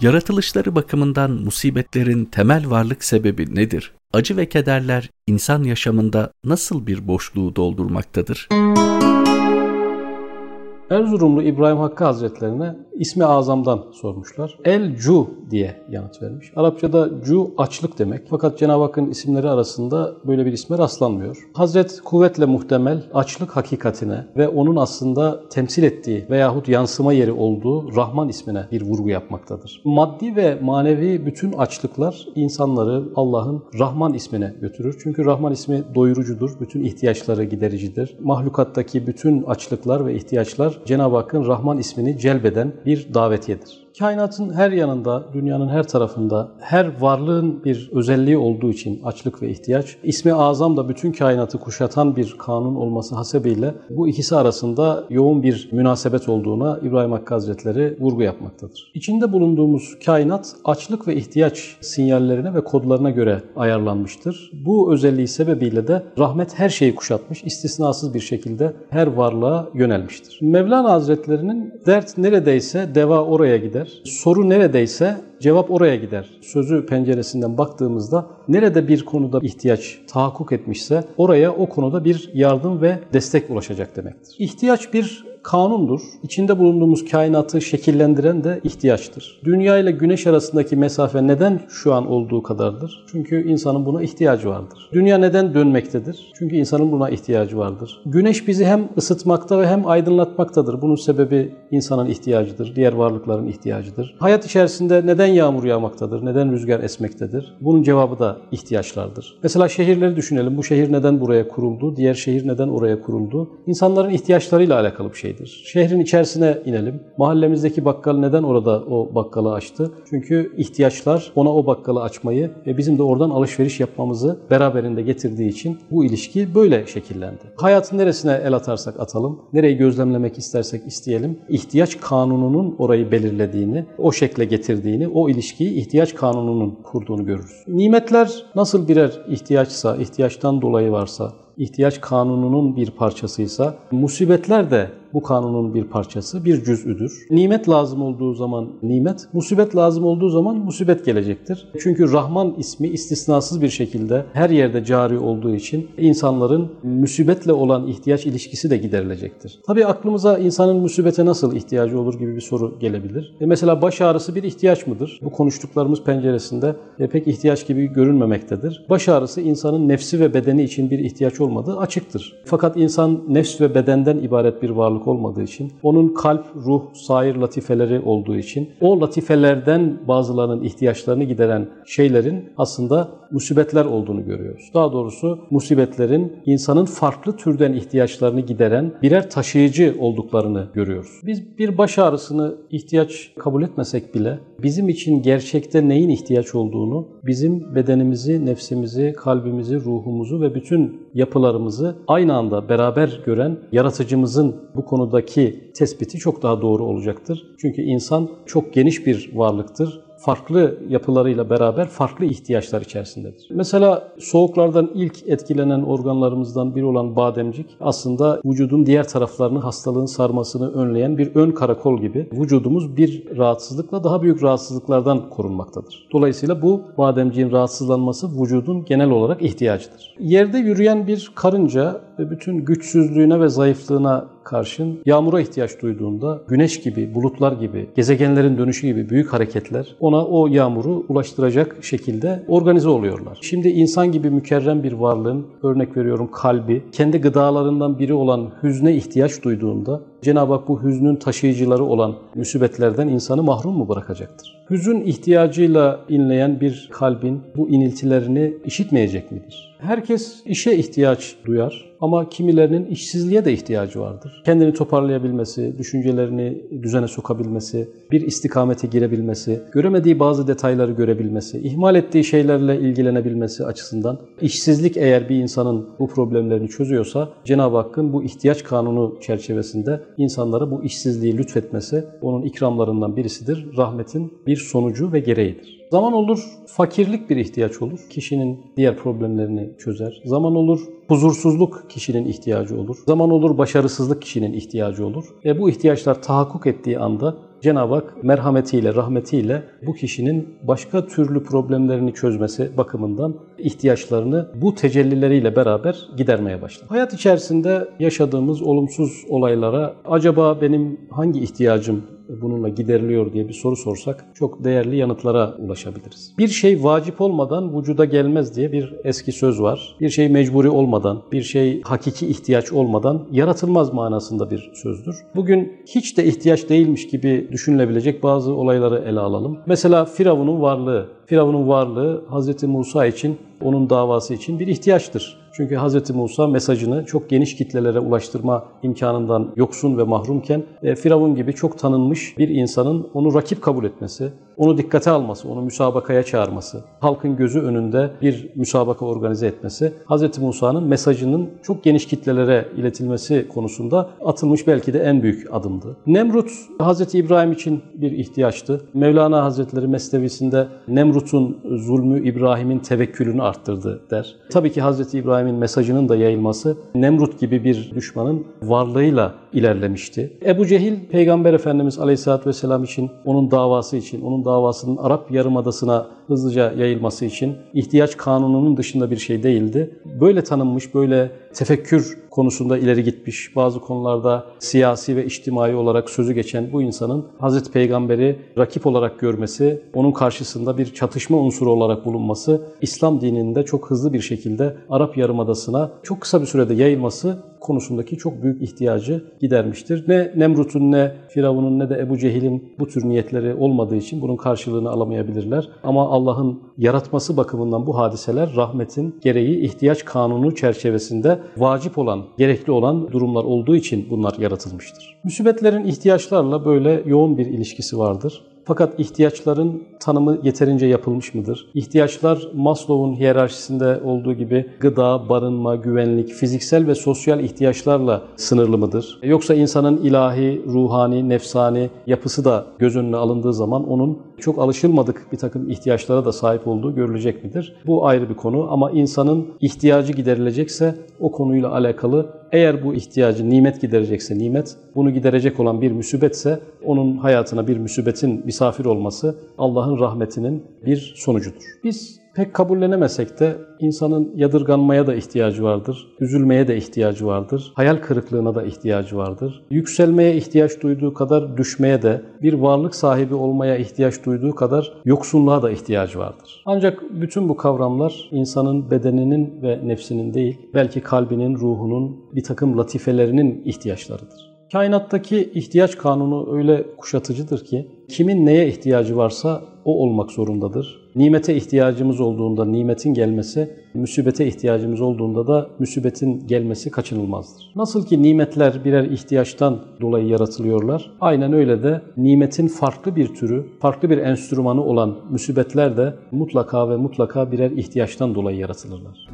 Yaratılışları bakımından musibetlerin temel varlık sebebi nedir? Acı ve kederler insan yaşamında nasıl bir boşluğu doldurmaktadır? Erzurumlu İbrahim Hakkı Hazretlerine ismi azamdan sormuşlar. El-Cu diye yanıt vermiş. Arapçada cu açlık demek. Fakat Cenab-ı Hakk'ın isimleri arasında böyle bir isme rastlanmıyor. Hazret kuvvetle muhtemel açlık hakikatine ve onun aslında temsil ettiği veyahut yansıma yeri olduğu Rahman ismine bir vurgu yapmaktadır. Maddi ve manevi bütün açlıklar insanları Allah'ın Rahman ismine götürür. Çünkü Rahman ismi doyurucudur, bütün ihtiyaçları gidericidir. Mahlukattaki bütün açlıklar ve ihtiyaçlar Cenab-ı Hakk'ın Rahman ismini celbeden bir davetiyedir. Kainatın her yanında, dünyanın her tarafında, her varlığın bir özelliği olduğu için açlık ve ihtiyaç, ismi azam da bütün kainatı kuşatan bir kanun olması hasebiyle bu ikisi arasında yoğun bir münasebet olduğuna İbrahim Hakkı Hazretleri vurgu yapmaktadır. İçinde bulunduğumuz kainat açlık ve ihtiyaç sinyallerine ve kodlarına göre ayarlanmıştır. Bu özelliği sebebiyle de rahmet her şeyi kuşatmış, istisnasız bir şekilde her varlığa yönelmiştir. Mevlana Hazretlerinin dert neredeyse deva oraya gider Soru neredeyse cevap oraya gider. Sözü penceresinden baktığımızda nerede bir konuda ihtiyaç tahakkuk etmişse oraya o konuda bir yardım ve destek ulaşacak demektir. İhtiyaç bir kanundur. İçinde bulunduğumuz kainatı şekillendiren de ihtiyaçtır. Dünya ile güneş arasındaki mesafe neden şu an olduğu kadardır? Çünkü insanın buna ihtiyacı vardır. Dünya neden dönmektedir? Çünkü insanın buna ihtiyacı vardır. Güneş bizi hem ısıtmakta ve hem aydınlatmaktadır. Bunun sebebi insanın ihtiyacıdır, diğer varlıkların ihtiyacıdır. Hayat içerisinde neden yağmur yağmaktadır, neden rüzgar esmektedir? Bunun cevabı da ihtiyaçlardır. Mesela şehirleri düşünelim. Bu şehir neden buraya kuruldu? Diğer şehir neden oraya kuruldu? İnsanların ihtiyaçlarıyla alakalı bir şeydir. Şehrin içerisine inelim. Mahallemizdeki bakkal neden orada o bakkalı açtı? Çünkü ihtiyaçlar ona o bakkalı açmayı ve bizim de oradan alışveriş yapmamızı beraberinde getirdiği için bu ilişki böyle şekillendi. Hayatın neresine el atarsak atalım, nereyi gözlemlemek istersek isteyelim, ihtiyaç kanununun orayı belirlediğini, o şekle getirdiğini, o ilişkiyi ihtiyaç kanununun kurduğunu görürüz. Nimetler nasıl birer ihtiyaçsa, ihtiyaçtan dolayı varsa, ihtiyaç kanununun bir parçasıysa, musibetler de bu kanunun bir parçası, bir cüz'üdür. Nimet lazım olduğu zaman nimet, musibet lazım olduğu zaman musibet gelecektir. Çünkü Rahman ismi istisnasız bir şekilde her yerde cari olduğu için insanların musibetle olan ihtiyaç ilişkisi de giderilecektir. Tabi aklımıza insanın musibete nasıl ihtiyacı olur gibi bir soru gelebilir. E mesela baş ağrısı bir ihtiyaç mıdır? Bu konuştuklarımız penceresinde e, pek ihtiyaç gibi görünmemektedir. Baş ağrısı insanın nefsi ve bedeni için bir ihtiyaç olmadığı açıktır. Fakat insan nefs ve bedenden ibaret bir varlık olmadığı için, onun kalp, ruh, sair latifeleri olduğu için, o latifelerden bazılarının ihtiyaçlarını gideren şeylerin aslında musibetler olduğunu görüyoruz. Daha doğrusu musibetlerin insanın farklı türden ihtiyaçlarını gideren birer taşıyıcı olduklarını görüyoruz. Biz bir baş ağrısını ihtiyaç kabul etmesek bile bizim için gerçekte neyin ihtiyaç olduğunu, bizim bedenimizi, nefsimizi, kalbimizi, ruhumuzu ve bütün yapılarımızı aynı anda beraber gören yaratıcımızın bu konudaki tespiti çok daha doğru olacaktır. Çünkü insan çok geniş bir varlıktır farklı yapılarıyla beraber farklı ihtiyaçlar içerisindedir. Mesela soğuklardan ilk etkilenen organlarımızdan biri olan bademcik aslında vücudun diğer taraflarını hastalığın sarmasını önleyen bir ön karakol gibi vücudumuz bir rahatsızlıkla daha büyük rahatsızlıklardan korunmaktadır. Dolayısıyla bu bademciğin rahatsızlanması vücudun genel olarak ihtiyacıdır. Yerde yürüyen bir karınca ve bütün güçsüzlüğüne ve zayıflığına karşın yağmura ihtiyaç duyduğunda güneş gibi, bulutlar gibi, gezegenlerin dönüşü gibi büyük hareketler ona o yağmuru ulaştıracak şekilde organize oluyorlar. Şimdi insan gibi mükerrem bir varlığın, örnek veriyorum kalbi, kendi gıdalarından biri olan hüzne ihtiyaç duyduğunda Cenab-ı Hak bu hüznün taşıyıcıları olan müsibetlerden insanı mahrum mu bırakacaktır? Hüzün ihtiyacıyla inleyen bir kalbin bu iniltilerini işitmeyecek midir? Herkes işe ihtiyaç duyar ama kimilerinin işsizliğe de ihtiyacı vardır. Kendini toparlayabilmesi, düşüncelerini düzene sokabilmesi, bir istikamete girebilmesi, göremediği bazı detayları görebilmesi, ihmal ettiği şeylerle ilgilenebilmesi açısından işsizlik eğer bir insanın bu problemlerini çözüyorsa Cenab-ı Hakk'ın bu ihtiyaç kanunu çerçevesinde insanlara bu işsizliği lütfetmesi onun ikramlarından birisidir. Rahmetin bir sonucu ve gereğidir. Zaman olur fakirlik bir ihtiyaç olur. Kişinin diğer problemlerini çözer. Zaman olur huzursuzluk kişinin ihtiyacı olur. Zaman olur başarısızlık kişinin ihtiyacı olur. Ve bu ihtiyaçlar tahakkuk ettiği anda Cenab-ı Hak merhametiyle, rahmetiyle bu kişinin başka türlü problemlerini çözmesi bakımından ihtiyaçlarını bu tecellileriyle beraber gidermeye başladı. Hayat içerisinde yaşadığımız olumsuz olaylara acaba benim hangi ihtiyacım bununla gideriliyor diye bir soru sorsak çok değerli yanıtlara ulaşabiliriz. Bir şey vacip olmadan vücuda gelmez diye bir eski söz var. Bir şey mecburi olmadan, bir şey hakiki ihtiyaç olmadan yaratılmaz manasında bir sözdür. Bugün hiç de ihtiyaç değilmiş gibi düşünülebilecek bazı olayları ele alalım. Mesela Firavun'un varlığı. Firavun'un varlığı Hz. Musa için, onun davası için bir ihtiyaçtır. Çünkü Hz. Musa mesajını çok geniş kitlelere ulaştırma imkanından yoksun ve mahrumken e, Firavun gibi çok tanınmış bir insanın onu rakip kabul etmesi, onu dikkate alması, onu müsabakaya çağırması, halkın gözü önünde bir müsabaka organize etmesi, Hz. Musa'nın mesajının çok geniş kitlelere iletilmesi konusunda atılmış belki de en büyük adımdı. Nemrut, Hz. İbrahim için bir ihtiyaçtı. Mevlana Hazretleri Mesnevisinde Nemrut'un zulmü İbrahim'in tevekkülünü arttırdı der. Tabii ki Hz. İbrahim'in mesajının da yayılması Nemrut gibi bir düşmanın varlığıyla ilerlemişti. Ebu Cehil, Peygamber Efendimiz Aleyhisselatü Vesselam için, onun davası için, onun davasının Arap Yarımadası'na hızlıca yayılması için ihtiyaç kanununun dışında bir şey değildi. Böyle tanınmış, böyle tefekkür konusunda ileri gitmiş, bazı konularda siyasi ve içtimai olarak sözü geçen bu insanın Hazreti Peygamber'i rakip olarak görmesi, onun karşısında bir çatışma unsuru olarak bulunması, İslam dininde çok hızlı bir şekilde Arap Yarımadası'na çok kısa bir sürede yayılması konusundaki çok büyük ihtiyacı gidermiştir. Ne Nemrut'un ne Firavun'un ne de Ebu Cehil'in bu tür niyetleri olmadığı için bunun karşılığını alamayabilirler. Ama Allah'ın yaratması bakımından bu hadiseler rahmetin gereği ihtiyaç kanunu çerçevesinde vacip olan, gerekli olan durumlar olduğu için bunlar yaratılmıştır. Müsibetlerin ihtiyaçlarla böyle yoğun bir ilişkisi vardır. Fakat ihtiyaçların tanımı yeterince yapılmış mıdır? İhtiyaçlar Maslow'un hiyerarşisinde olduğu gibi gıda, barınma, güvenlik, fiziksel ve sosyal ihtiyaçlarla sınırlı mıdır? Yoksa insanın ilahi, ruhani, nefsani yapısı da göz önüne alındığı zaman onun çok alışılmadık bir takım ihtiyaçlara da sahip olduğu görülecek midir? Bu ayrı bir konu ama insanın ihtiyacı giderilecekse o konuyla alakalı eğer bu ihtiyacı nimet giderecekse nimet, bunu giderecek olan bir müsibetse onun hayatına bir müsibetin misafir olması Allah'ın rahmetinin bir sonucudur. Biz pek kabullenemesek de insanın yadırganmaya da ihtiyacı vardır, üzülmeye de ihtiyacı vardır, hayal kırıklığına da ihtiyacı vardır. Yükselmeye ihtiyaç duyduğu kadar düşmeye de, bir varlık sahibi olmaya ihtiyaç duyduğu kadar yoksunluğa da ihtiyacı vardır. Ancak bütün bu kavramlar insanın bedeninin ve nefsinin değil, belki kalbinin, ruhunun bir takım latifelerinin ihtiyaçlarıdır. Kainattaki ihtiyaç kanunu öyle kuşatıcıdır ki kimin neye ihtiyacı varsa o olmak zorundadır. Nimete ihtiyacımız olduğunda nimetin gelmesi, müsibete ihtiyacımız olduğunda da müsibetin gelmesi kaçınılmazdır. Nasıl ki nimetler birer ihtiyaçtan dolayı yaratılıyorlar, aynen öyle de nimetin farklı bir türü, farklı bir enstrümanı olan müsibetler de mutlaka ve mutlaka birer ihtiyaçtan dolayı yaratılırlar.